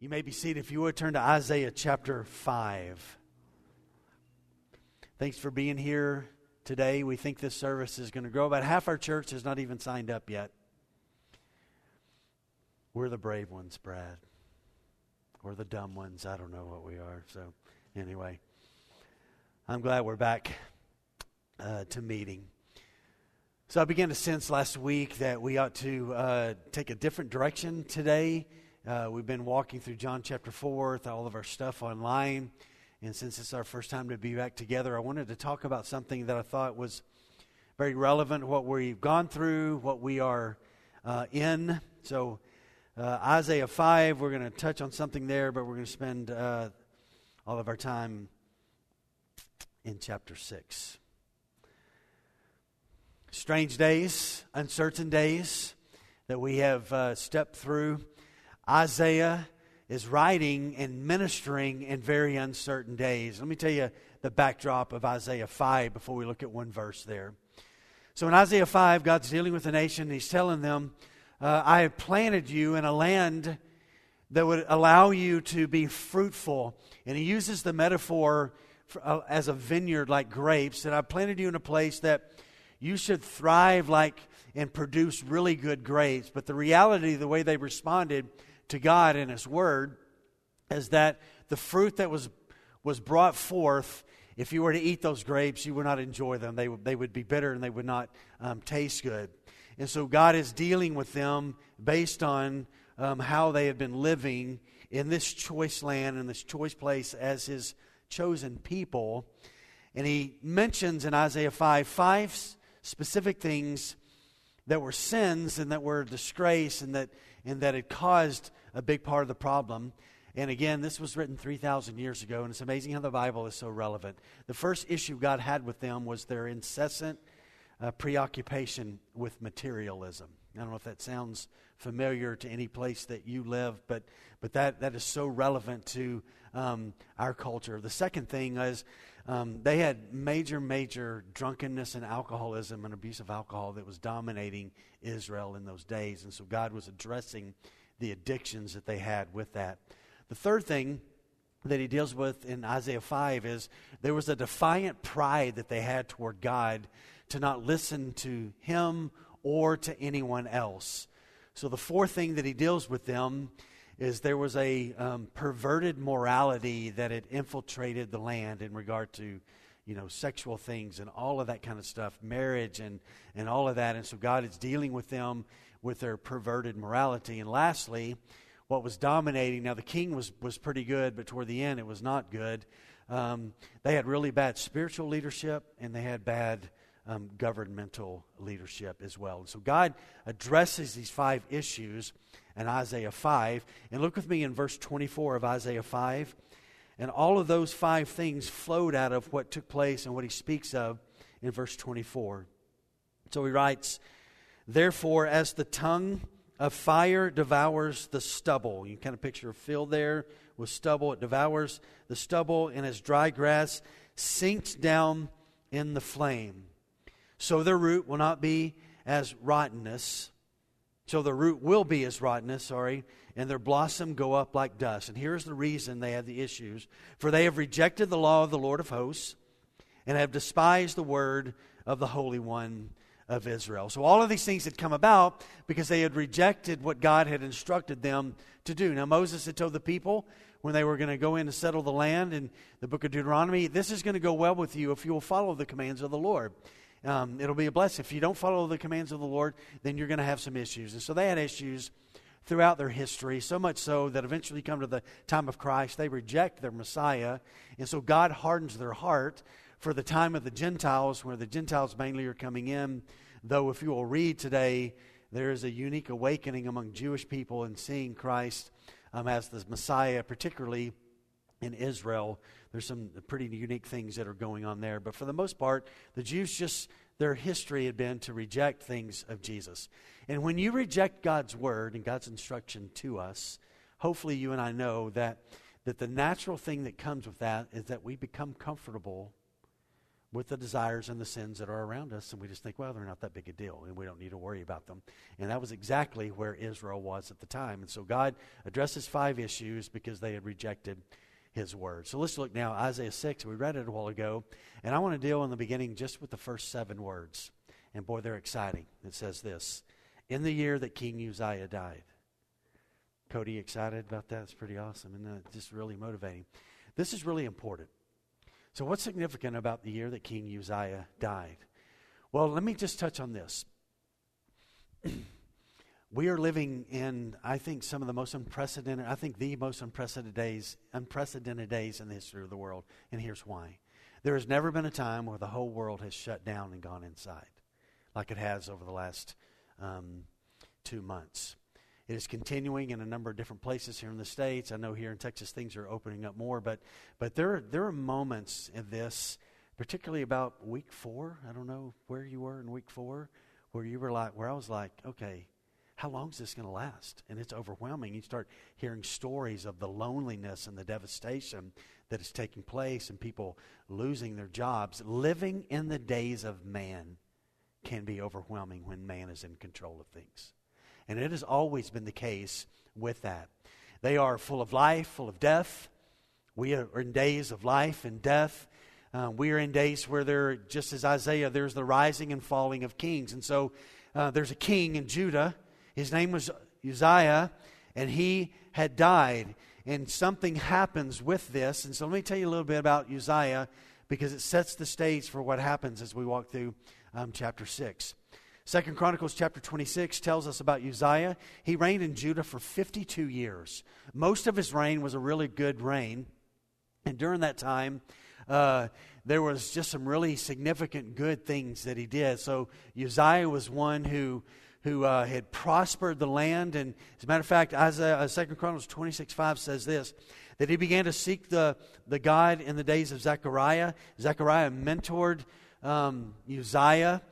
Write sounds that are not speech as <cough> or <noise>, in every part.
You may be seated if you would turn to Isaiah chapter 5. Thanks for being here today. We think this service is going to grow. About half our church has not even signed up yet. We're the brave ones, Brad. We're the dumb ones. I don't know what we are. So, anyway, I'm glad we're back uh, to meeting. So, I began to sense last week that we ought to uh, take a different direction today uh, we've been walking through John chapter 4 with all of our stuff online. And since it's our first time to be back together, I wanted to talk about something that I thought was very relevant, what we've gone through, what we are uh, in. So, uh, Isaiah 5, we're going to touch on something there, but we're going to spend uh, all of our time in chapter 6. Strange days, uncertain days that we have uh, stepped through. Isaiah is writing and ministering in very uncertain days. Let me tell you the backdrop of Isaiah 5 before we look at one verse there. So in Isaiah 5, God's dealing with the nation. and He's telling them, uh, I have planted you in a land that would allow you to be fruitful. And he uses the metaphor for, uh, as a vineyard like grapes, that I planted you in a place that you should thrive like and produce really good grapes. But the reality, the way they responded, to God and His Word is that the fruit that was, was brought forth, if you were to eat those grapes, you would not enjoy them. They, would, they would be bitter and they would not um, taste good. And so God is dealing with them based on um, how they have been living in this choice land, in this choice place as His chosen people. And He mentions in Isaiah 5 five specific things that were sins and that were disgrace and that, and that had caused a big part of the problem. And again, this was written 3,000 years ago, and it's amazing how the Bible is so relevant. The first issue God had with them was their incessant uh, preoccupation with materialism. I don't know if that sounds familiar to any place that you live, but, but that, that is so relevant to um, our culture. The second thing is um, they had major, major drunkenness and alcoholism and abuse of alcohol that was dominating Israel in those days. And so God was addressing the addictions that they had with that. The third thing that he deals with in Isaiah 5 is there was a defiant pride that they had toward God to not listen to him or to anyone else. So the fourth thing that he deals with them is there was a um, perverted morality that had infiltrated the land in regard to you know sexual things and all of that kind of stuff marriage and and all of that and so god is dealing with them with their perverted morality. And lastly, what was dominating now the king was, was pretty good, but toward the end it was not good. Um, they had really bad spiritual leadership and they had bad um, governmental leadership as well. And so God addresses these five issues in Isaiah 5. And look with me in verse 24 of Isaiah 5. And all of those five things flowed out of what took place and what he speaks of in verse 24. So he writes, Therefore, as the tongue of fire devours the stubble, you kind of picture a field there with stubble, it devours the stubble, and as dry grass sinks down in the flame. So their root will not be as rottenness. So the root will be as rottenness, sorry, and their blossom go up like dust. And here's the reason they have the issues. For they have rejected the law of the Lord of hosts and have despised the word of the Holy One of Israel. So all of these things had come about because they had rejected what God had instructed them to do. Now, Moses had told the people when they were going to go in to settle the land in the book of Deuteronomy, this is going to go well with you if you will follow the commands of the Lord. Um, it'll be a blessing. If you don't follow the commands of the Lord, then you're going to have some issues. And so they had issues throughout their history, so much so that eventually come to the time of Christ, they reject their Messiah. And so God hardens their heart for the time of the Gentiles, where the Gentiles mainly are coming in. Though, if you will read today, there is a unique awakening among Jewish people in seeing Christ um, as the Messiah, particularly in Israel. There's some pretty unique things that are going on there. But for the most part, the Jews just, their history had been to reject things of Jesus. And when you reject God's word and God's instruction to us, hopefully you and I know that, that the natural thing that comes with that is that we become comfortable with the desires and the sins that are around us, and we just think, well, they're not that big a deal, and we don't need to worry about them. And that was exactly where Israel was at the time. And so God addresses five issues because they had rejected his word. So let's look now, Isaiah 6. We read it a while ago, and I want to deal in the beginning just with the first seven words. And boy, they're exciting. It says this In the year that King Uzziah died. Cody, excited about that? It's pretty awesome, and it's just really motivating. This is really important so, what's significant about the year that King Uzziah died? Well, let me just touch on this. <clears throat> we are living in, I think, some of the most unprecedented, I think the most unprecedented days, unprecedented days in the history of the world. And here's why. There has never been a time where the whole world has shut down and gone inside like it has over the last um, two months. It is continuing in a number of different places here in the States. I know here in Texas things are opening up more, but, but there, there are moments in this, particularly about week four. I don't know where you were in week four, where you were like, where I was like, okay, how long is this going to last? And it's overwhelming. You start hearing stories of the loneliness and the devastation that is taking place and people losing their jobs. Living in the days of man can be overwhelming when man is in control of things. And it has always been the case with that. They are full of life, full of death. We are in days of life and death. Uh, we are in days where there, just as Isaiah, there's the rising and falling of kings. And so uh, there's a king in Judah. His name was Uzziah, and he had died. And something happens with this. And so let me tell you a little bit about Uzziah because it sets the stage for what happens as we walk through um, chapter 6. Second Chronicles chapter 26 tells us about Uzziah. He reigned in Judah for 52 years. Most of his reign was a really good reign. And during that time, uh, there was just some really significant good things that he did. So Uzziah was one who who uh, had prospered the land. And as a matter of fact, Isaiah, uh, 2 Chronicles 26 5 says this that he began to seek the, the God in the days of Zechariah. Zechariah mentored um, Uzziah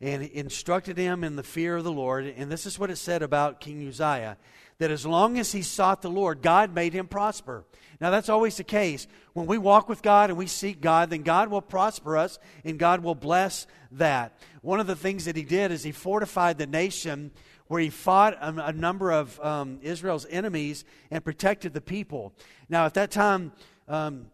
and instructed him in the fear of the Lord. And this is what it said about King Uzziah that as long as he sought the Lord, God made him prosper. Now, that's always the case. When we walk with God and we seek God, then God will prosper us and God will bless that. One of the things that he did is he fortified the nation where he fought a, a number of um, Israel's enemies and protected the people. Now, at that time, um,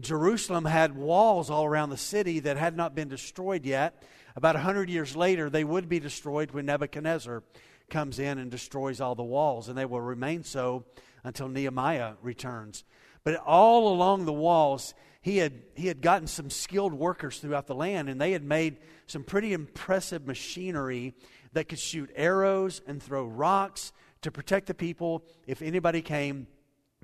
Jerusalem had walls all around the city that had not been destroyed yet. About 100 years later, they would be destroyed when Nebuchadnezzar comes in and destroys all the walls, and they will remain so until Nehemiah returns. But all along the walls, he had, he had gotten some skilled workers throughout the land, and they had made some pretty impressive machinery that could shoot arrows and throw rocks to protect the people if anybody came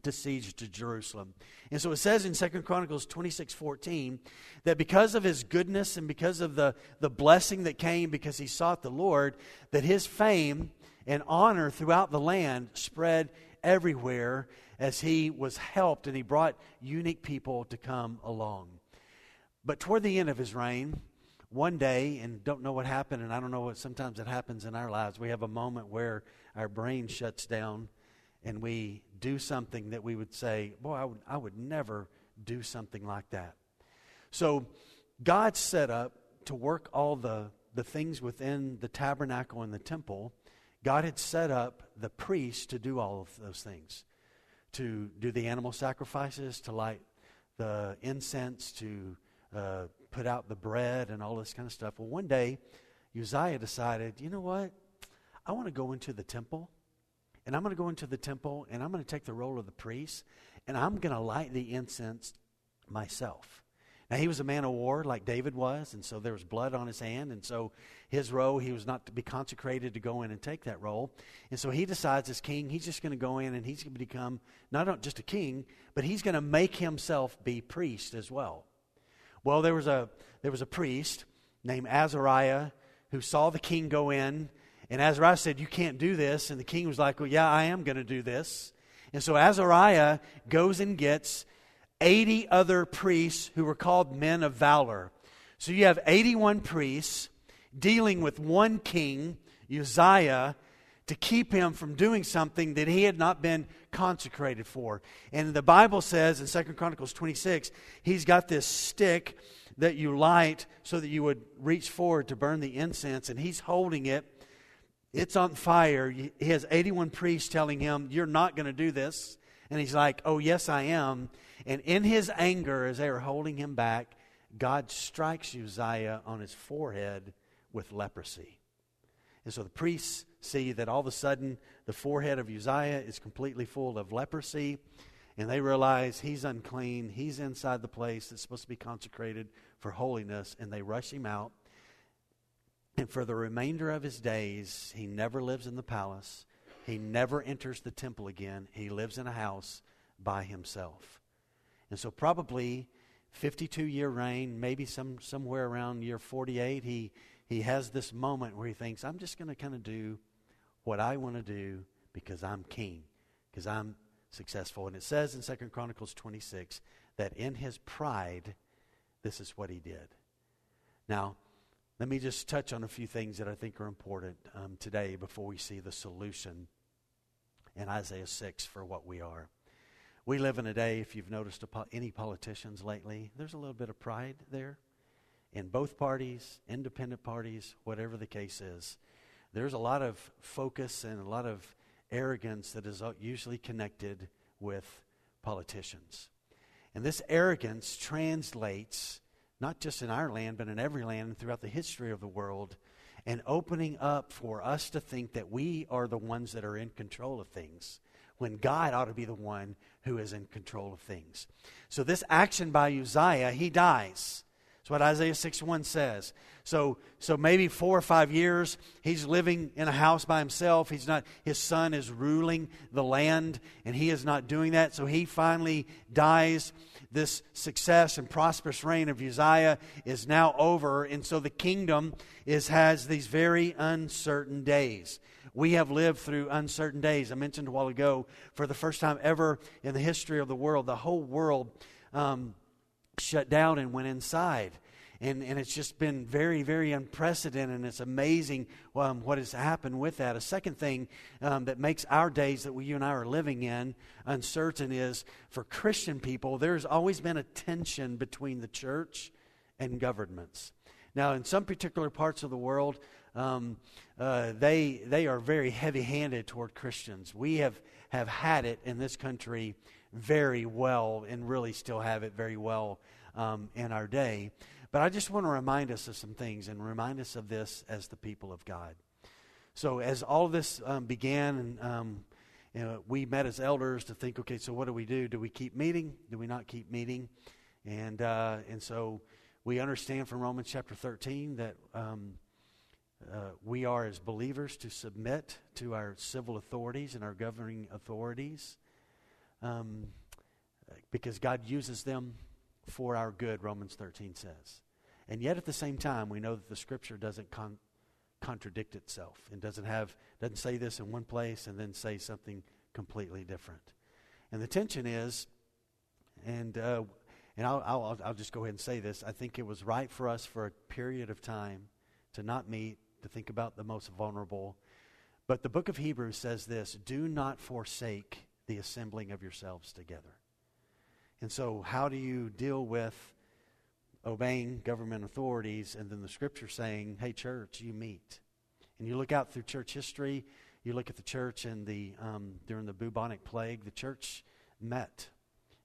to siege to Jerusalem. And so it says in Second Chronicles 26 14 that because of his goodness and because of the, the blessing that came because he sought the Lord, that his fame and honor throughout the land spread everywhere as he was helped and he brought unique people to come along. But toward the end of his reign, one day, and don't know what happened, and I don't know what sometimes it happens in our lives, we have a moment where our brain shuts down and we do something that we would say, Boy, I would, I would never do something like that. So God set up to work all the, the things within the tabernacle and the temple. God had set up the priests to do all of those things to do the animal sacrifices, to light the incense, to uh, put out the bread, and all this kind of stuff. Well, one day, Uzziah decided, you know what? I want to go into the temple and I'm going to go into the temple and I'm going to take the role of the priest and I'm going to light the incense myself. Now, he was a man of war like David was, and so there was blood on his hand, and so his role, he was not to be consecrated to go in and take that role. And so he decides as king, he's just going to go in and he's going to become not just a king, but he's going to make himself be priest as well. Well, there was a, there was a priest named Azariah who saw the king go in and Azariah said, You can't do this. And the king was like, Well, yeah, I am going to do this. And so Azariah goes and gets 80 other priests who were called men of valor. So you have 81 priests dealing with one king, Uzziah, to keep him from doing something that he had not been consecrated for. And the Bible says in Second Chronicles 26, he's got this stick that you light so that you would reach forward to burn the incense, and he's holding it. It's on fire. He has 81 priests telling him, You're not going to do this. And he's like, Oh, yes, I am. And in his anger, as they are holding him back, God strikes Uzziah on his forehead with leprosy. And so the priests see that all of a sudden the forehead of Uzziah is completely full of leprosy, and they realize he's unclean. He's inside the place that's supposed to be consecrated for holiness, and they rush him out. And for the remainder of his days, he never lives in the palace. He never enters the temple again. He lives in a house by himself. And so, probably 52 year reign, maybe some, somewhere around year 48, he, he has this moment where he thinks, I'm just going to kind of do what I want to do because I'm king, because I'm successful. And it says in Second Chronicles 26 that in his pride, this is what he did. Now, let me just touch on a few things that I think are important um, today before we see the solution in Isaiah 6 for what we are. We live in a day, if you've noticed po- any politicians lately, there's a little bit of pride there in both parties, independent parties, whatever the case is. There's a lot of focus and a lot of arrogance that is uh, usually connected with politicians. And this arrogance translates, not just in our land, but in every land and throughout the history of the world, and opening up for us to think that we are the ones that are in control of things when God ought to be the one who is in control of things. So, this action by Uzziah, he dies. That's what Isaiah 6 1 says. So, so maybe four or five years, he's living in a house by himself. He's not, his son is ruling the land, and he is not doing that. So he finally dies. This success and prosperous reign of Uzziah is now over, and so the kingdom is, has these very uncertain days. We have lived through uncertain days. I mentioned a while ago, for the first time ever in the history of the world, the whole world um, shut down and went inside. And, and it's just been very, very unprecedented, and it's amazing um, what has happened with that. A second thing um, that makes our days that we, you and I are living in uncertain is for Christian people, there's always been a tension between the church and governments. Now, in some particular parts of the world, um, uh, they, they are very heavy handed toward Christians. We have, have had it in this country very well and really still have it very well um, in our day. But I just want to remind us of some things and remind us of this as the people of God. So, as all of this um, began, and um, you know, we met as elders to think, okay, so what do we do? Do we keep meeting? Do we not keep meeting? And uh, and so we understand from Romans chapter 13 that um, uh, we are, as believers, to submit to our civil authorities and our governing authorities um, because God uses them for our good, Romans 13 says. And yet, at the same time, we know that the Scripture doesn't con- contradict itself and doesn't have doesn't say this in one place and then say something completely different. And the tension is, and uh, and I'll, I'll I'll just go ahead and say this. I think it was right for us for a period of time to not meet to think about the most vulnerable. But the book of Hebrews says this do not forsake the assembling of yourselves together. And so, how do you deal with obeying government authorities and then the scripture saying, hey, church, you meet? And you look out through church history, you look at the church in the, um, during the bubonic plague, the church met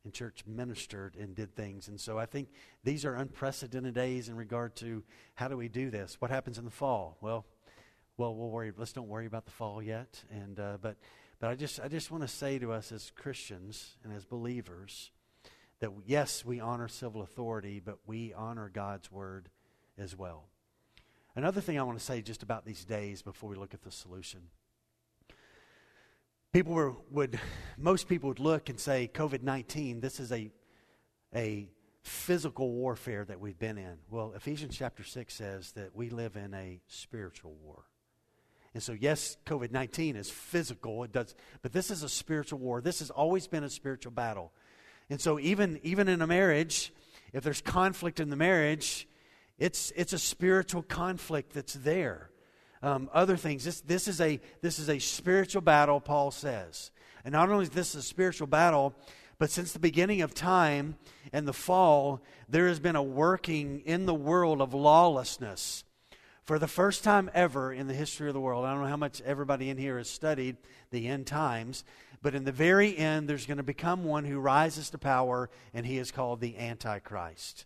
and church ministered and did things. And so I think these are unprecedented days in regard to how do we do this? What happens in the fall? Well, well, we'll worry. Let's don't worry about the fall yet. And uh, but but I just I just want to say to us as Christians and as believers that yes, we honor civil authority, but we honor God's word as well. Another thing I want to say just about these days before we look at the solution people were, would, most people would look and say, COVID 19, this is a, a physical warfare that we've been in. Well, Ephesians chapter 6 says that we live in a spiritual war. And so, yes, COVID 19 is physical, it does, but this is a spiritual war. This has always been a spiritual battle. And so, even, even in a marriage, if there's conflict in the marriage, it's, it's a spiritual conflict that's there um, other things. This, this, is a, this is a spiritual battle, Paul says. And not only is this a spiritual battle, But since the beginning of time and the fall, there has been a working in the world of lawlessness. For the first time ever in the history of the world, I don't know how much everybody in here has studied the end times, but in the very end, there's going to become one who rises to power, and he is called the Antichrist.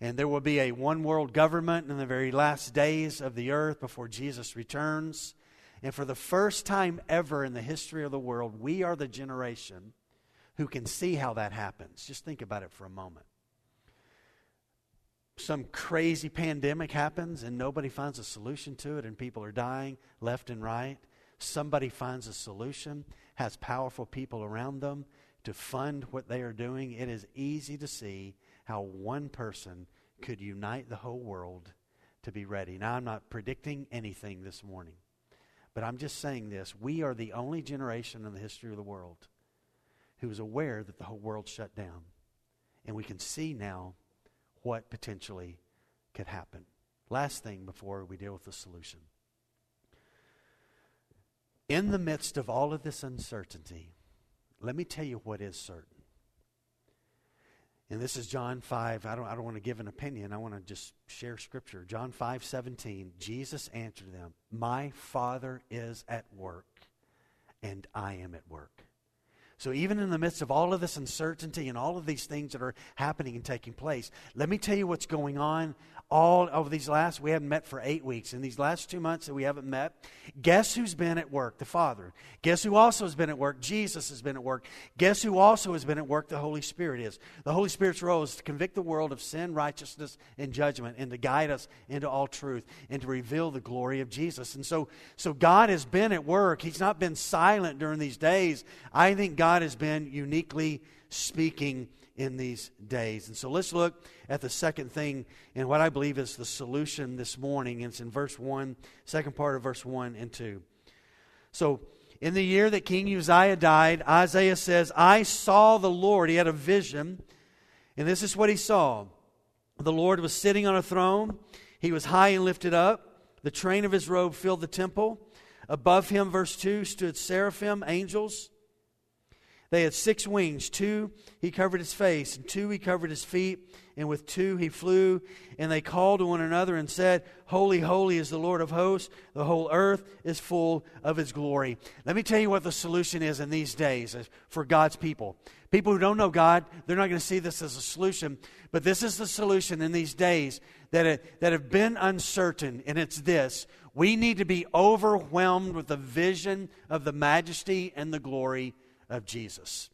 And there will be a one world government in the very last days of the earth before Jesus returns. And for the first time ever in the history of the world, we are the generation who can see how that happens. Just think about it for a moment. Some crazy pandemic happens and nobody finds a solution to it, and people are dying left and right. Somebody finds a solution, has powerful people around them to fund what they are doing. It is easy to see how one person could unite the whole world to be ready. Now, I'm not predicting anything this morning, but I'm just saying this. We are the only generation in the history of the world who is aware that the whole world shut down. And we can see now what potentially could happen. Last thing before we deal with the solution. In the midst of all of this uncertainty, let me tell you what is certain. And this is John 5. I don't, I don't want to give an opinion. I want to just share scripture. John 5 17. Jesus answered them, My Father is at work, and I am at work. So, even in the midst of all of this uncertainty and all of these things that are happening and taking place, let me tell you what's going on all over these last, we haven't met for eight weeks. In these last two months that we haven't met, guess who's been at work? The Father. Guess who also has been at work? Jesus has been at work. Guess who also has been at work? The Holy Spirit is. The Holy Spirit's role is to convict the world of sin, righteousness, and judgment, and to guide us into all truth, and to reveal the glory of Jesus. And so, so God has been at work. He's not been silent during these days. I think God has been uniquely speaking in these days. And so let's look at the second thing and what I believe is the solution this morning. It's in verse 1, second part of verse 1 and 2. So, in the year that King Uzziah died, Isaiah says, I saw the Lord. He had a vision, and this is what he saw. The Lord was sitting on a throne, he was high and lifted up. The train of his robe filled the temple. Above him, verse 2, stood seraphim, angels. They had six wings. Two he covered his face, and two he covered his feet, and with two he flew. And they called to one another and said, Holy, holy is the Lord of hosts. The whole earth is full of his glory. Let me tell you what the solution is in these days for God's people. People who don't know God, they're not going to see this as a solution, but this is the solution in these days that, uh, that have been uncertain, and it's this. We need to be overwhelmed with the vision of the majesty and the glory of Jesus.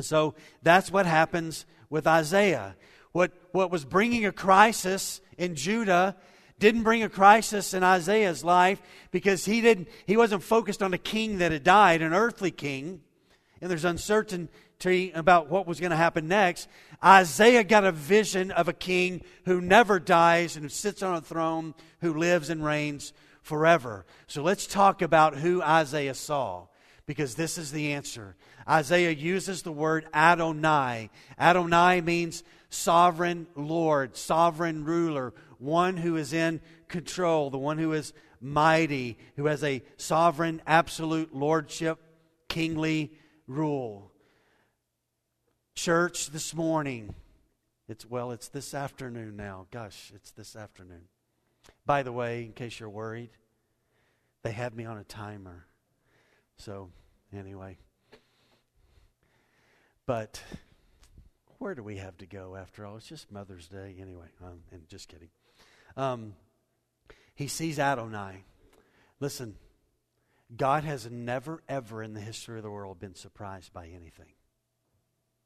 So that's what happens with Isaiah. What, what was bringing a crisis in Judah didn't bring a crisis in Isaiah's life because he, didn't, he wasn't focused on a king that had died, an earthly king, and there's uncertainty about what was going to happen next. Isaiah got a vision of a king who never dies and who sits on a throne, who lives and reigns forever. So let's talk about who Isaiah saw because this is the answer. Isaiah uses the word Adonai. Adonai means sovereign Lord, sovereign ruler, one who is in control, the one who is mighty, who has a sovereign, absolute lordship, kingly rule. Church, this morning, it's well, it's this afternoon now. Gosh, it's this afternoon. By the way, in case you're worried, they have me on a timer. So, anyway. But where do we have to go after all? It's just Mother's Day. Anyway, um, and just kidding. Um, he sees Adonai. Listen, God has never, ever in the history of the world been surprised by anything.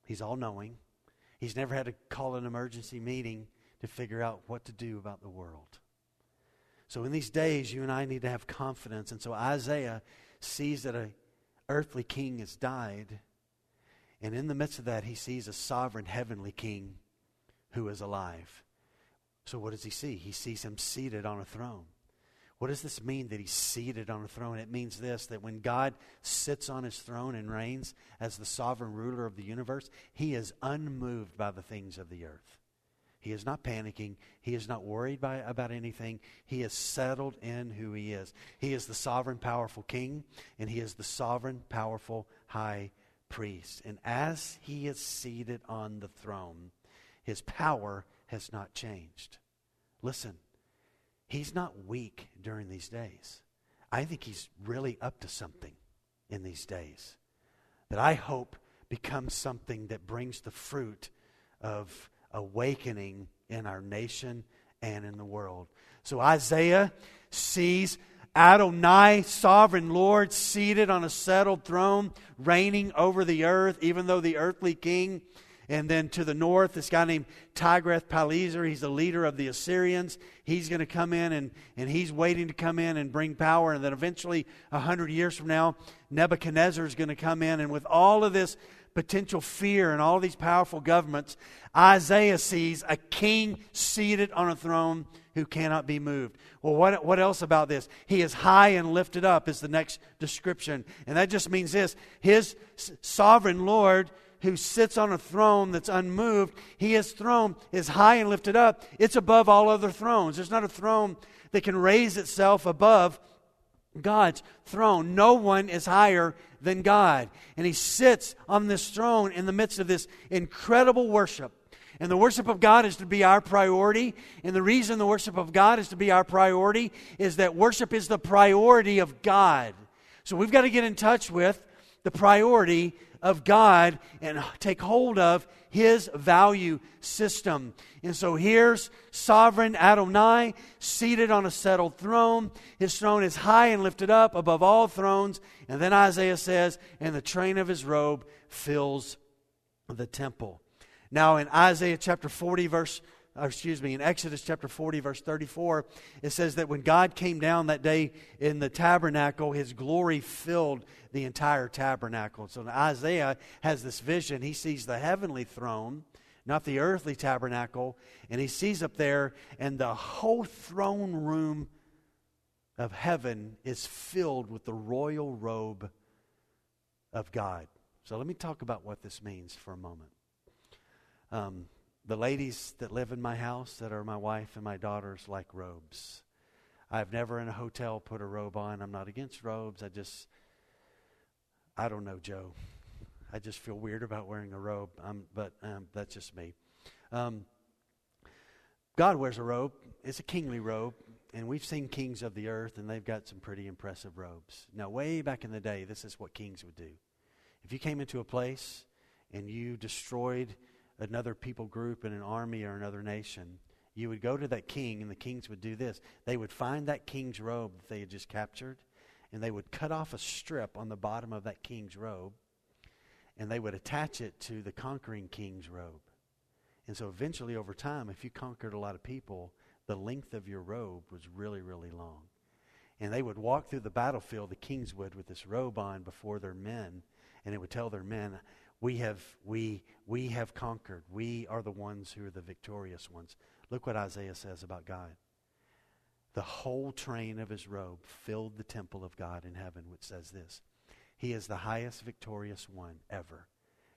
He's all knowing. He's never had to call an emergency meeting to figure out what to do about the world. So in these days, you and I need to have confidence. And so Isaiah sees that a earthly king has died. And in the midst of that, he sees a sovereign heavenly king who is alive. So, what does he see? He sees him seated on a throne. What does this mean that he's seated on a throne? It means this that when God sits on his throne and reigns as the sovereign ruler of the universe, he is unmoved by the things of the earth. He is not panicking. He is not worried by, about anything. He is settled in who he is. He is the sovereign, powerful king, and he is the sovereign, powerful, high priest. And as he is seated on the throne, his power has not changed. Listen, he's not weak during these days. I think he's really up to something in these days that I hope becomes something that brings the fruit of awakening in our nation and in the world. So Isaiah sees Adonai, sovereign Lord, seated on a settled throne, reigning over the earth, even though the earthly king. And then to the north, this guy named Tiglath-Pileser, he's the leader of the Assyrians. He's going to come in and, and he's waiting to come in and bring power. And then eventually, a hundred years from now, Nebuchadnezzar is going to come in. And with all of this potential fear and all these powerful governments, Isaiah sees a king seated on a throne who cannot be moved. Well, what, what else about this? He is high and lifted up, is the next description. And that just means this His sovereign Lord who sits on a throne that's unmoved, he his throne is high and lifted up. It's above all other thrones. There's not a throne that can raise itself above God's throne. No one is higher than God. And he sits on this throne in the midst of this incredible worship. And the worship of God is to be our priority. And the reason the worship of God is to be our priority is that worship is the priority of God. So we've got to get in touch with the priority of God and take hold of his value system. And so here's sovereign Adonai seated on a settled throne. His throne is high and lifted up above all thrones. And then Isaiah says, and the train of his robe fills the temple. Now, in Isaiah chapter 40, verse, excuse me, in Exodus chapter 40, verse 34, it says that when God came down that day in the tabernacle, his glory filled the entire tabernacle. So Isaiah has this vision. He sees the heavenly throne, not the earthly tabernacle, and he sees up there, and the whole throne room of heaven is filled with the royal robe of God. So let me talk about what this means for a moment. Um, the ladies that live in my house, that are my wife and my daughters, like robes. I've never in a hotel put a robe on. I'm not against robes. I just, I don't know, Joe. I just feel weird about wearing a robe. Um, but um, that's just me. Um, God wears a robe. It's a kingly robe. And we've seen kings of the earth, and they've got some pretty impressive robes. Now, way back in the day, this is what kings would do. If you came into a place and you destroyed another people group in an army or another nation, you would go to that king, and the kings would do this. They would find that king's robe that they had just captured, and they would cut off a strip on the bottom of that king's robe, and they would attach it to the conquering king's robe. And so eventually, over time, if you conquered a lot of people, the length of your robe was really, really long. And they would walk through the battlefield, the kings would, with this robe on before their men, and it would tell their men, we have, we, we have conquered. We are the ones who are the victorious ones. Look what Isaiah says about God. The whole train of his robe filled the temple of God in heaven, which says this He is the highest victorious one ever.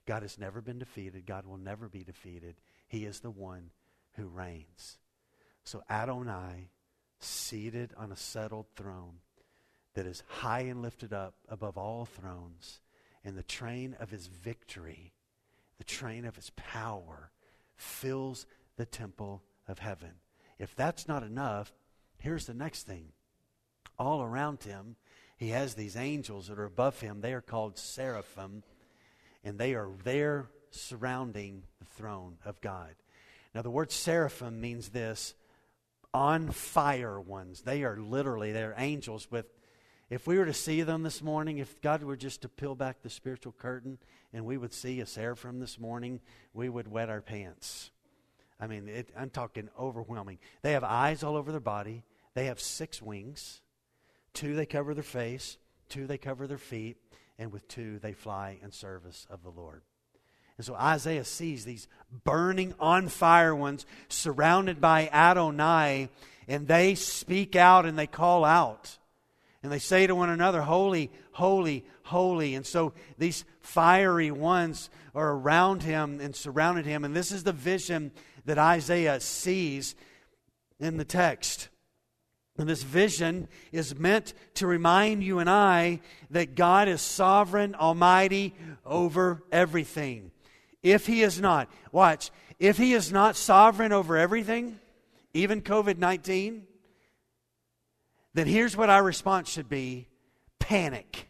God has never been defeated. God will never be defeated. He is the one who reigns. So Adonai, seated on a settled throne that is high and lifted up above all thrones, and the train of his victory, the train of his power, fills the temple of heaven. If that's not enough, here's the next thing. All around him, he has these angels that are above him. They are called seraphim, and they are there surrounding the throne of God. Now, the word seraphim means this on fire ones. They are literally, they're angels with if we were to see them this morning, if God were just to peel back the spiritual curtain and we would see a seraphim this morning, we would wet our pants. I mean, it, I'm talking overwhelming. They have eyes all over their body, they have six wings. Two, they cover their face, two, they cover their feet, and with two, they fly in service of the Lord. And so Isaiah sees these burning on fire ones surrounded by Adonai, and they speak out and they call out. And they say to one another, Holy, holy, holy. And so these fiery ones are around him and surrounded him. And this is the vision that Isaiah sees in the text. And this vision is meant to remind you and I that God is sovereign, almighty over everything. If He is not, watch, if He is not sovereign over everything, even COVID 19, then here's what our response should be panic.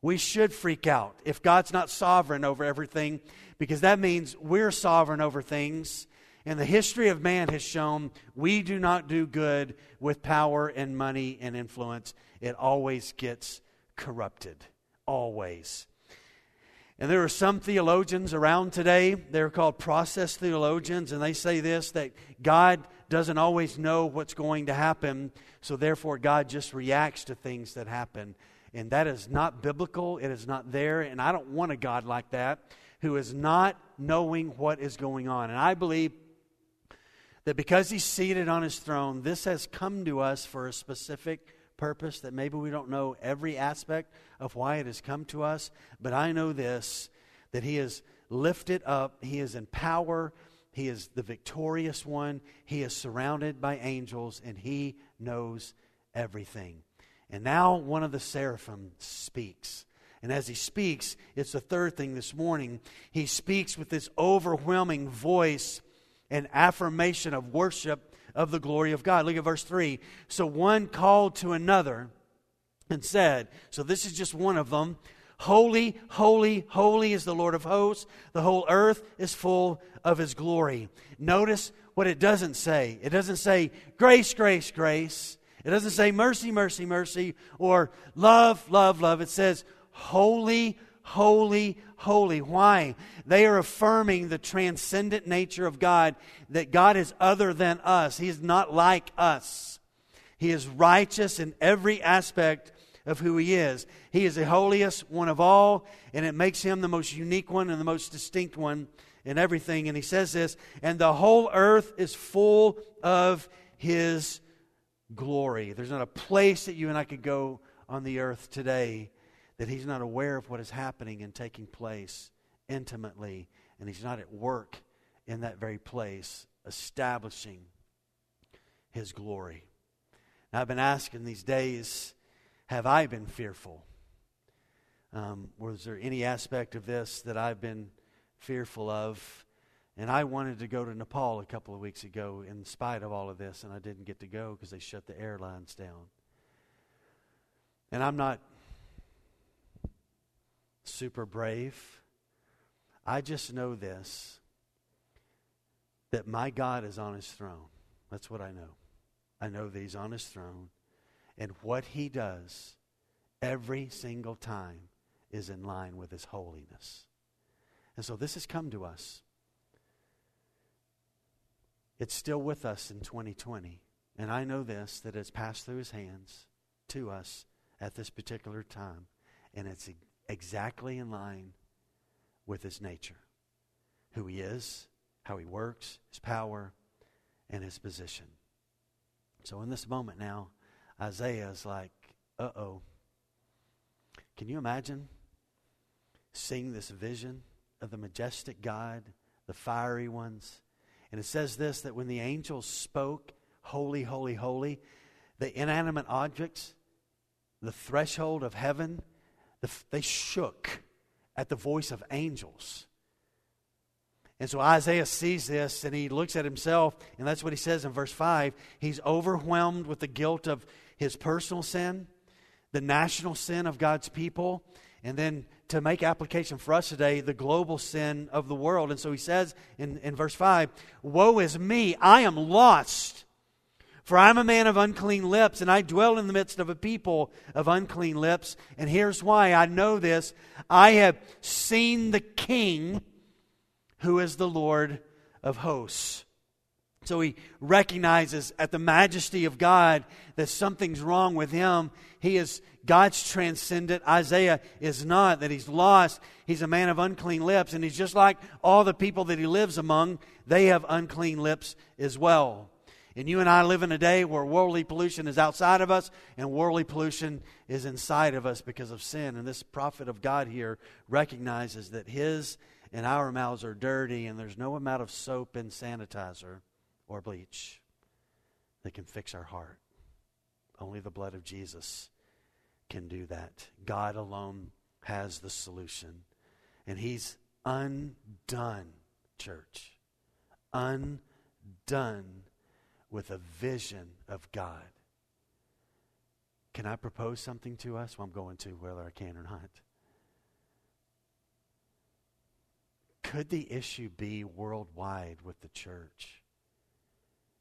We should freak out if God's not sovereign over everything, because that means we're sovereign over things and the history of man has shown we do not do good with power and money and influence. It always gets corrupted. Always. And there are some theologians around today, they're called process theologians, and they say this that God doesn't always know what's going to happen, so therefore God just reacts to things that happen. And that is not biblical, it is not there, and I don't want a God like that who is not knowing what is going on. And I believe that because he's seated on his throne, this has come to us for a specific purpose that maybe we don't know every aspect of why it has come to us, but I know this that he is lifted up, he is in power, he is the victorious one, he is surrounded by angels, and he knows everything. And now one of the seraphim speaks. And as he speaks, it's the third thing this morning. He speaks with this overwhelming voice an affirmation of worship of the glory of God. Look at verse 3. So one called to another and said, So this is just one of them. Holy, holy, holy is the Lord of hosts. The whole earth is full of his glory. Notice what it doesn't say. It doesn't say grace, grace, grace. It doesn't say mercy, mercy, mercy, or love, love, love. It says holy, holy, holy. Why? They are affirming the transcendent nature of God, that God is other than us. He is not like us. He is righteous in every aspect of who He is. He is the holiest one of all, and it makes Him the most unique one and the most distinct one in everything. And He says this, and the whole earth is full of His glory. There's not a place that you and I could go on the earth today that he's not aware of what is happening and taking place intimately, and he's not at work in that very place, establishing his glory. Now, I've been asking these days, have I been fearful? Um, was there any aspect of this that I've been fearful of? And I wanted to go to Nepal a couple of weeks ago in spite of all of this, and I didn't get to go because they shut the airlines down. And I'm not super brave. I just know this that my God is on his throne. That's what I know. I know that he's on his throne. And what he does every single time is in line with his holiness. And so this has come to us. It's still with us in 2020. And I know this that it's passed through his hands to us at this particular time. And it's exactly in line with his nature who he is, how he works, his power, and his position. So in this moment now, Isaiah is like, uh oh. Can you imagine seeing this vision of the majestic God, the fiery ones? And it says this that when the angels spoke, Holy, holy, holy, the inanimate objects, the threshold of heaven, they shook at the voice of angels. And so Isaiah sees this and he looks at himself, and that's what he says in verse 5. He's overwhelmed with the guilt of his personal sin, the national sin of God's people, and then to make application for us today, the global sin of the world. And so he says in, in verse 5 Woe is me, I am lost. For I'm a man of unclean lips, and I dwell in the midst of a people of unclean lips. And here's why I know this I have seen the King who is the Lord of hosts. So he recognizes at the majesty of God that something's wrong with him. He is God's transcendent. Isaiah is not, that he's lost. He's a man of unclean lips, and he's just like all the people that he lives among, they have unclean lips as well. And you and I live in a day where worldly pollution is outside of us and worldly pollution is inside of us because of sin. And this prophet of God here recognizes that his and our mouths are dirty and there's no amount of soap and sanitizer or bleach that can fix our heart. Only the blood of Jesus can do that. God alone has the solution. And He's undone, church. Undone with a vision of God. Can I propose something to us? Well, I'm going to, whether I can or not. Could the issue be worldwide with the church?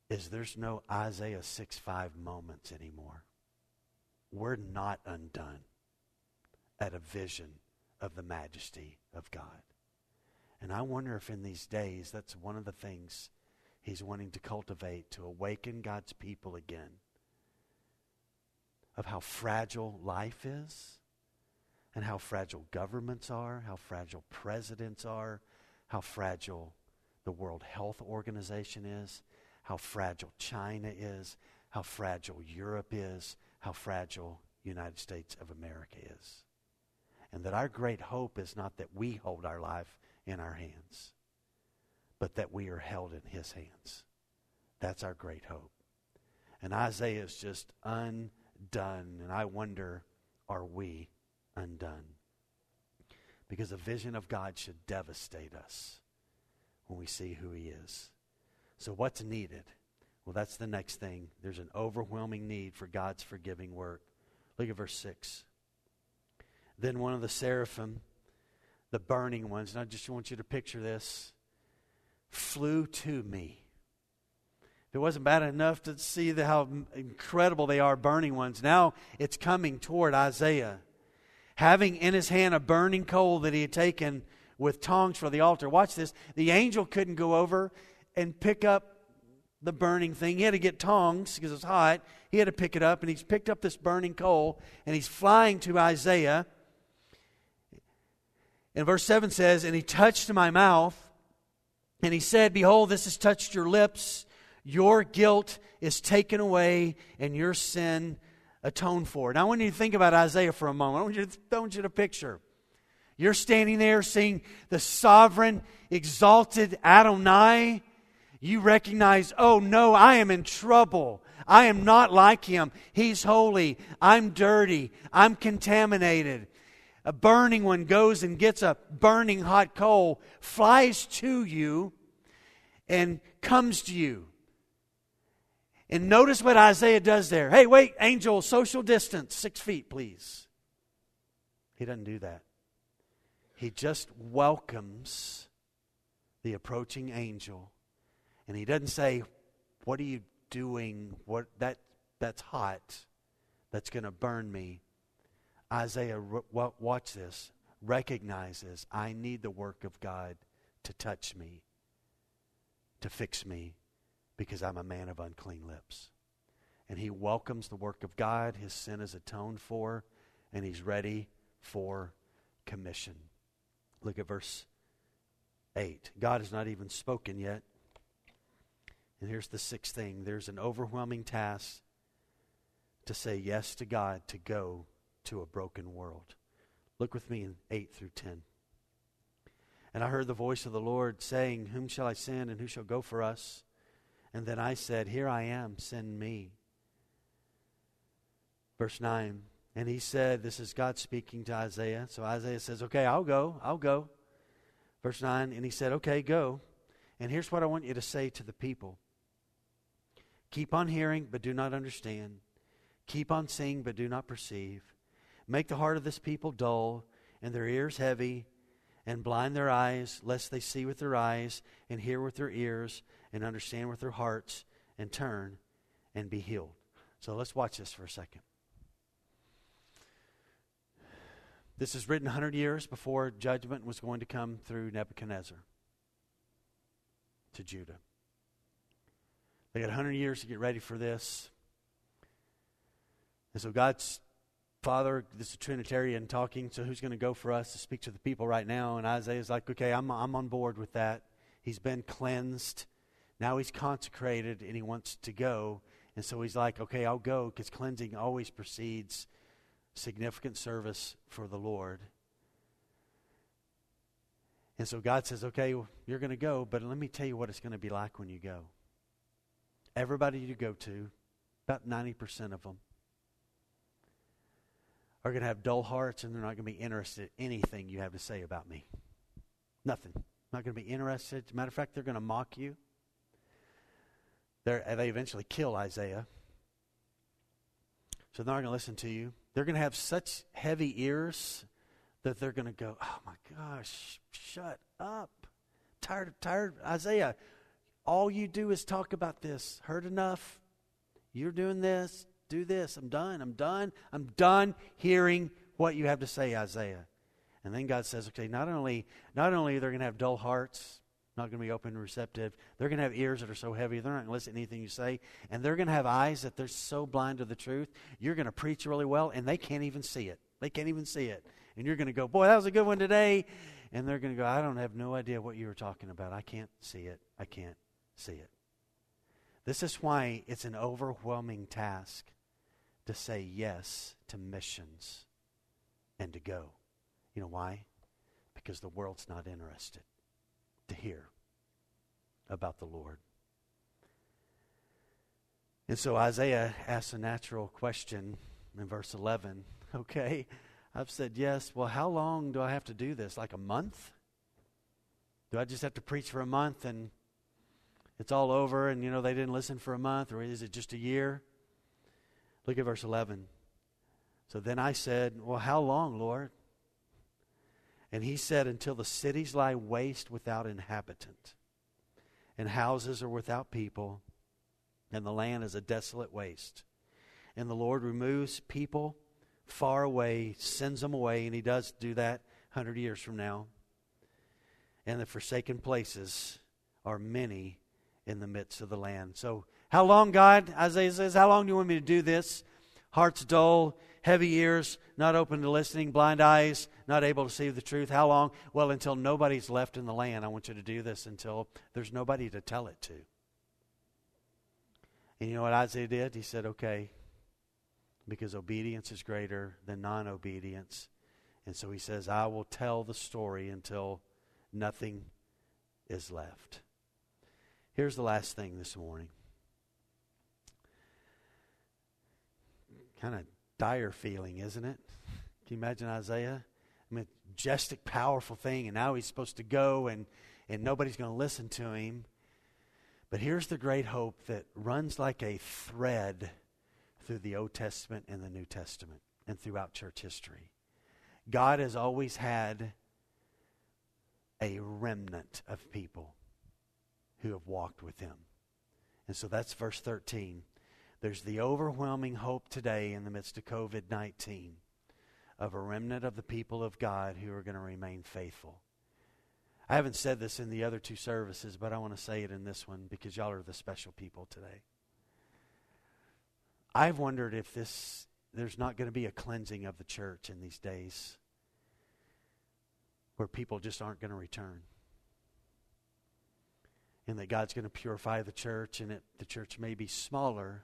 Is there's no Isaiah 6 5 moments anymore. We're not undone at a vision of the majesty of God. And I wonder if in these days that's one of the things he's wanting to cultivate to awaken God's people again of how fragile life is and how fragile governments are, how fragile presidents are, how fragile the World Health Organization is, how fragile China is, how fragile Europe is, how fragile United States of America is. And that our great hope is not that we hold our life in our hands, but that we are held in his hands. That's our great hope. And Isaiah is just undone. And I wonder, are we undone? Because a vision of God should devastate us when we see who he is. So, what's needed? Well, that's the next thing. There's an overwhelming need for God's forgiving work. Look at verse 6. Then one of the seraphim, the burning ones, and I just want you to picture this, flew to me. If it wasn't bad enough to see the, how incredible they are, burning ones, now it's coming toward Isaiah. Having in his hand a burning coal that he had taken with tongs for the altar. Watch this. The angel couldn't go over and pick up the burning thing. He had to get tongs because it's hot. He had to pick it up, and he's picked up this burning coal, and he's flying to Isaiah. And verse 7 says, And he touched my mouth, and he said, Behold, this has touched your lips. Your guilt is taken away, and your sin atoned for. Now, I want you to think about Isaiah for a moment. I want you to, want you to picture. You're standing there seeing the sovereign, exalted Adonai you recognize, oh no, I am in trouble. I am not like him. He's holy. I'm dirty. I'm contaminated. A burning one goes and gets a burning hot coal, flies to you, and comes to you. And notice what Isaiah does there. Hey, wait, angel, social distance, six feet, please. He doesn't do that. He just welcomes the approaching angel and he doesn't say, What are you doing? What that that's hot. That's going to burn me. Isaiah, watch this, recognizes I need the work of God to touch me, to fix me, because I'm a man of unclean lips. And he welcomes the work of God. His sin is atoned for, and he's ready for commission. Look at verse 8. God has not even spoken yet. And here's the sixth thing there's an overwhelming task to say yes to God to go to a broken world. Look with me in 8 through 10. And I heard the voice of the Lord saying, Whom shall I send, and who shall go for us? And then I said, Here I am, send me. Verse 9. And he said, This is God speaking to Isaiah. So Isaiah says, Okay, I'll go, I'll go. Verse 9. And he said, Okay, go. And here's what I want you to say to the people Keep on hearing, but do not understand. Keep on seeing, but do not perceive. Make the heart of this people dull, and their ears heavy, and blind their eyes, lest they see with their eyes, and hear with their ears, and understand with their hearts, and turn and be healed. So let's watch this for a second. This is written 100 years before judgment was going to come through Nebuchadnezzar to Judah. They got 100 years to get ready for this. And so God's Father, this is Trinitarian talking, so who's going to go for us to speak to the people right now? And Isaiah's like, okay, I'm, I'm on board with that. He's been cleansed. Now he's consecrated and he wants to go. And so he's like, okay, I'll go because cleansing always precedes significant service for the Lord. And so God says, okay, you're going to go, but let me tell you what it's going to be like when you go. Everybody you go to, about 90% of them, are going to have dull hearts and they're not going to be interested in anything you have to say about me. Nothing. Not going to be interested. Matter of fact, they're going to mock you. They're, they eventually kill Isaiah. So they're not going to listen to you. They're going to have such heavy ears that they're going to go, oh my gosh, shut up. Tired, tired, Isaiah. All you do is talk about this. Heard enough. You're doing this. Do this. I'm done. I'm done. I'm done hearing what you have to say, Isaiah. And then God says, okay, not only not only they're going to have dull hearts, not going to be open and receptive, they're going to have ears that are so heavy they're not going to listen to anything you say, and they're going to have eyes that they're so blind to the truth. You're going to preach really well, and they can't even see it. They can't even see it. And you're going to go, boy, that was a good one today. And they're going to go, I don't have no idea what you were talking about. I can't see it. I can't see it. This is why it's an overwhelming task to say yes to missions and to go. You know why? Because the world's not interested to hear about the Lord. And so Isaiah asks a natural question in verse 11. <laughs> Okay, I've said yes. Well, how long do I have to do this? Like a month? Do I just have to preach for a month and it's all over and, you know, they didn't listen for a month? Or is it just a year? Look at verse 11. So then I said, Well, how long, Lord? And he said, Until the cities lie waste without inhabitant, and houses are without people, and the land is a desolate waste. And the Lord removes people far away, sends them away, and he does do that 100 years from now. And the forsaken places are many in the midst of the land. So, how long, God? Isaiah says, How long do you want me to do this? Hearts dull, heavy ears, not open to listening, blind eyes, not able to see the truth. How long? Well, until nobody's left in the land. I want you to do this until there's nobody to tell it to. And you know what Isaiah did? He said, Okay, because obedience is greater than non obedience. And so he says, I will tell the story until nothing is left. Here's the last thing this morning. Kind of dire feeling, isn't it? Can you imagine Isaiah? I mean, majestic, powerful thing, and now he's supposed to go and, and nobody's going to listen to him. But here's the great hope that runs like a thread through the Old Testament and the New Testament and throughout church history. God has always had a remnant of people who have walked with him. And so that's verse 13. There's the overwhelming hope today in the midst of COVID 19 of a remnant of the people of God who are going to remain faithful. I haven't said this in the other two services, but I want to say it in this one because y'all are the special people today. I've wondered if this there's not going to be a cleansing of the church in these days where people just aren't going to return. And that God's going to purify the church, and it, the church may be smaller,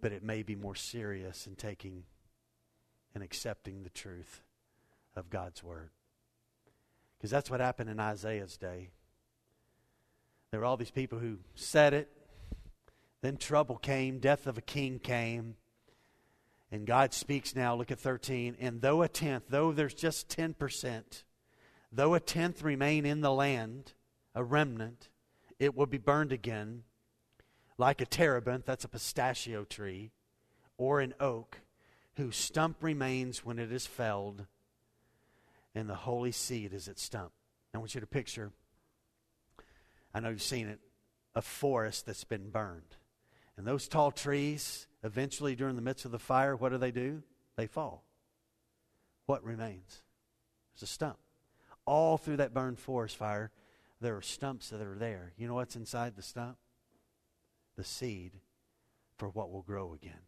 but it may be more serious in taking and accepting the truth of God's Word. Because that's what happened in Isaiah's day. There were all these people who said it, then trouble came, death of a king came. And God speaks now, look at 13. And though a tenth, though there's just 10%, though a tenth remain in the land, a remnant, it will be burned again like a terebinth, that's a pistachio tree, or an oak, whose stump remains when it is felled, and the holy seed is its stump. I want you to picture, I know you've seen it, a forest that's been burned. And those tall trees, eventually during the midst of the fire, what do they do? They fall. What remains? There's a stump. All through that burned forest fire, there are stumps that are there. You know what's inside the stump? The seed for what will grow again.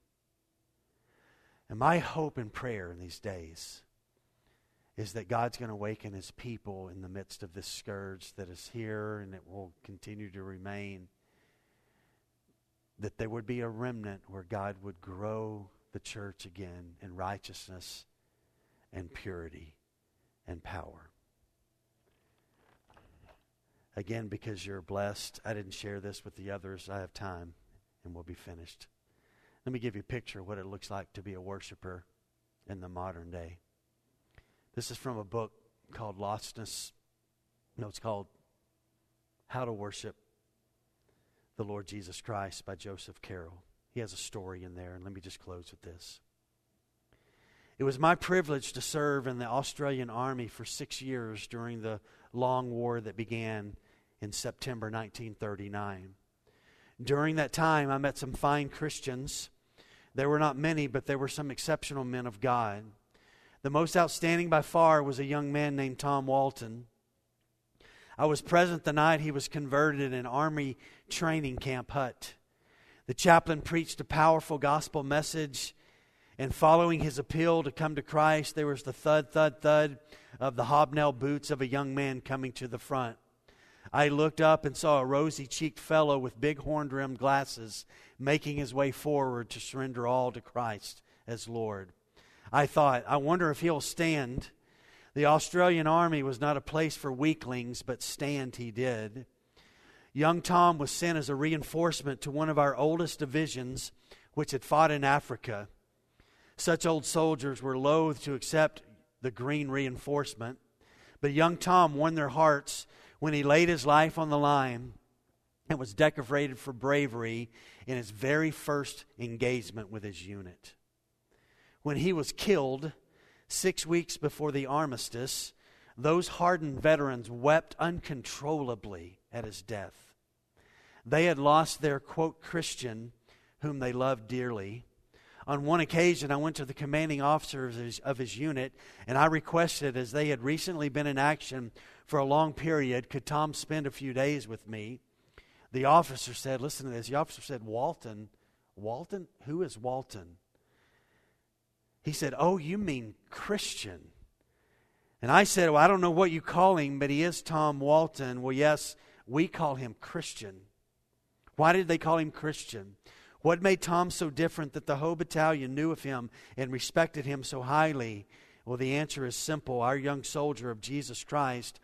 And my hope and prayer in these days is that God's going to awaken his people in the midst of this scourge that is here and it will continue to remain. That there would be a remnant where God would grow the church again in righteousness and purity and power. Again, because you're blessed, I didn't share this with the others. I have time, and we'll be finished. Let me give you a picture of what it looks like to be a worshiper in the modern day. This is from a book called Lostness. No, it's called How to Worship the Lord Jesus Christ by Joseph Carroll. He has a story in there, and let me just close with this. It was my privilege to serve in the Australian Army for six years during the long war that began in September 1939. During that time, I met some fine Christians. There were not many, but there were some exceptional men of God. The most outstanding by far was a young man named Tom Walton. I was present the night he was converted in an Army training camp hut. The chaplain preached a powerful gospel message and following his appeal to come to Christ, there was the thud, thud, thud of the hobnail boots of a young man coming to the front. I looked up and saw a rosy cheeked fellow with big horn rimmed glasses making his way forward to surrender all to Christ as Lord. I thought, I wonder if he'll stand. The Australian Army was not a place for weaklings, but stand he did. Young Tom was sent as a reinforcement to one of our oldest divisions, which had fought in Africa. Such old soldiers were loath to accept the green reinforcement, but young Tom won their hearts when he laid his life on the line and was decorated for bravery in his very first engagement with his unit. When he was killed six weeks before the armistice, those hardened veterans wept uncontrollably at his death. They had lost their, quote, Christian, whom they loved dearly on one occasion, I went to the commanding officer of his, of his, unit and I requested, as they had recently been in action for a long period, could Tom spend a few days with me? The officer said, Listen to this. The officer said, Walton. Walton? Who is Walton? He said, Oh, you mean Christian. And I said, Well, I don't know what you call him, but he is Tom Walton. Well, yes, we call him Christian. Why did they call him Christian? What made Tom so different that the whole battalion knew of him and respected him so highly? Well, the answer is simple. Our young soldier of Jesus Christ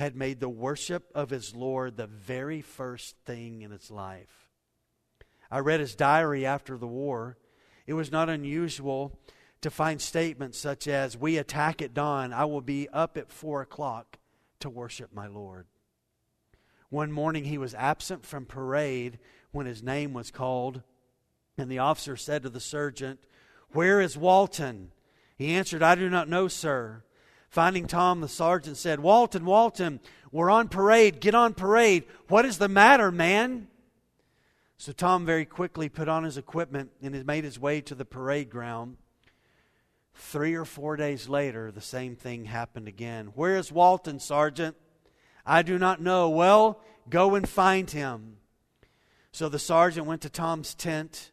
had made the worship of his Lord the very first thing in his life. I read his diary after the war. It was not unusual to find statements such as, We attack at dawn. I will be up at four o'clock to worship my Lord. One morning he was absent from parade when his name was called. And the officer said to the sergeant, Where is Walton? He answered, I do not know, sir. Finding Tom, the sergeant said, Walton, Walton, we're on parade. Get on parade. What is the matter, man? So Tom very quickly put on his equipment and made his way to the parade ground. Three or four days later, the same thing happened again. Where is Walton, Sergeant? I do not know. Well, go and find him. So the sergeant went to Tom's tent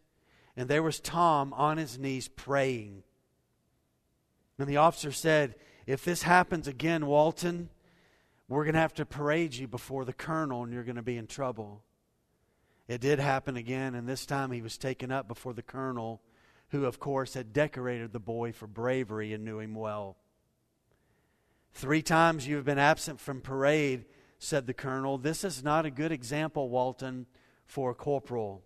and there was Tom on his knees praying. And the officer said, If this happens again, Walton, we're going to have to parade you before the colonel and you're going to be in trouble. It did happen again, and this time he was taken up before the colonel, who, of course, had decorated the boy for bravery and knew him well. Three times you have been absent from parade, said the colonel. This is not a good example, Walton, for a corporal.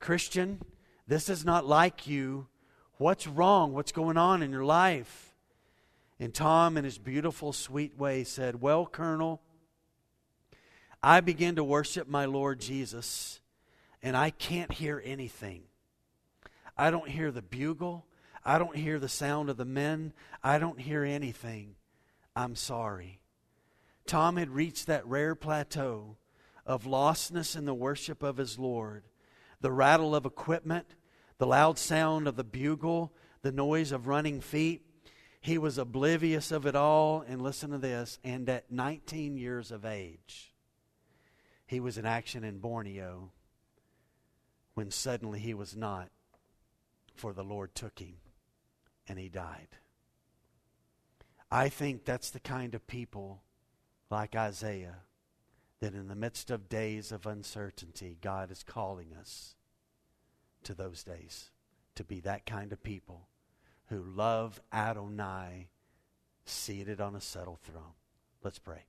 Christian, this is not like you. What's wrong? What's going on in your life? And Tom, in his beautiful, sweet way, said, Well, Colonel, I begin to worship my Lord Jesus, and I can't hear anything. I don't hear the bugle. I don't hear the sound of the men. I don't hear anything. I'm sorry. Tom had reached that rare plateau of lostness in the worship of his Lord the rattle of equipment, the loud sound of the bugle, the noise of running feet. He was oblivious of it all. And listen to this. And at 19 years of age, he was in action in Borneo when suddenly he was not, for the Lord took him and he died. I think that's the kind of people like Isaiah that in the midst of days of uncertainty, God is calling us to those days to be that kind of people who love Adonai seated on a settled throne. Let's pray.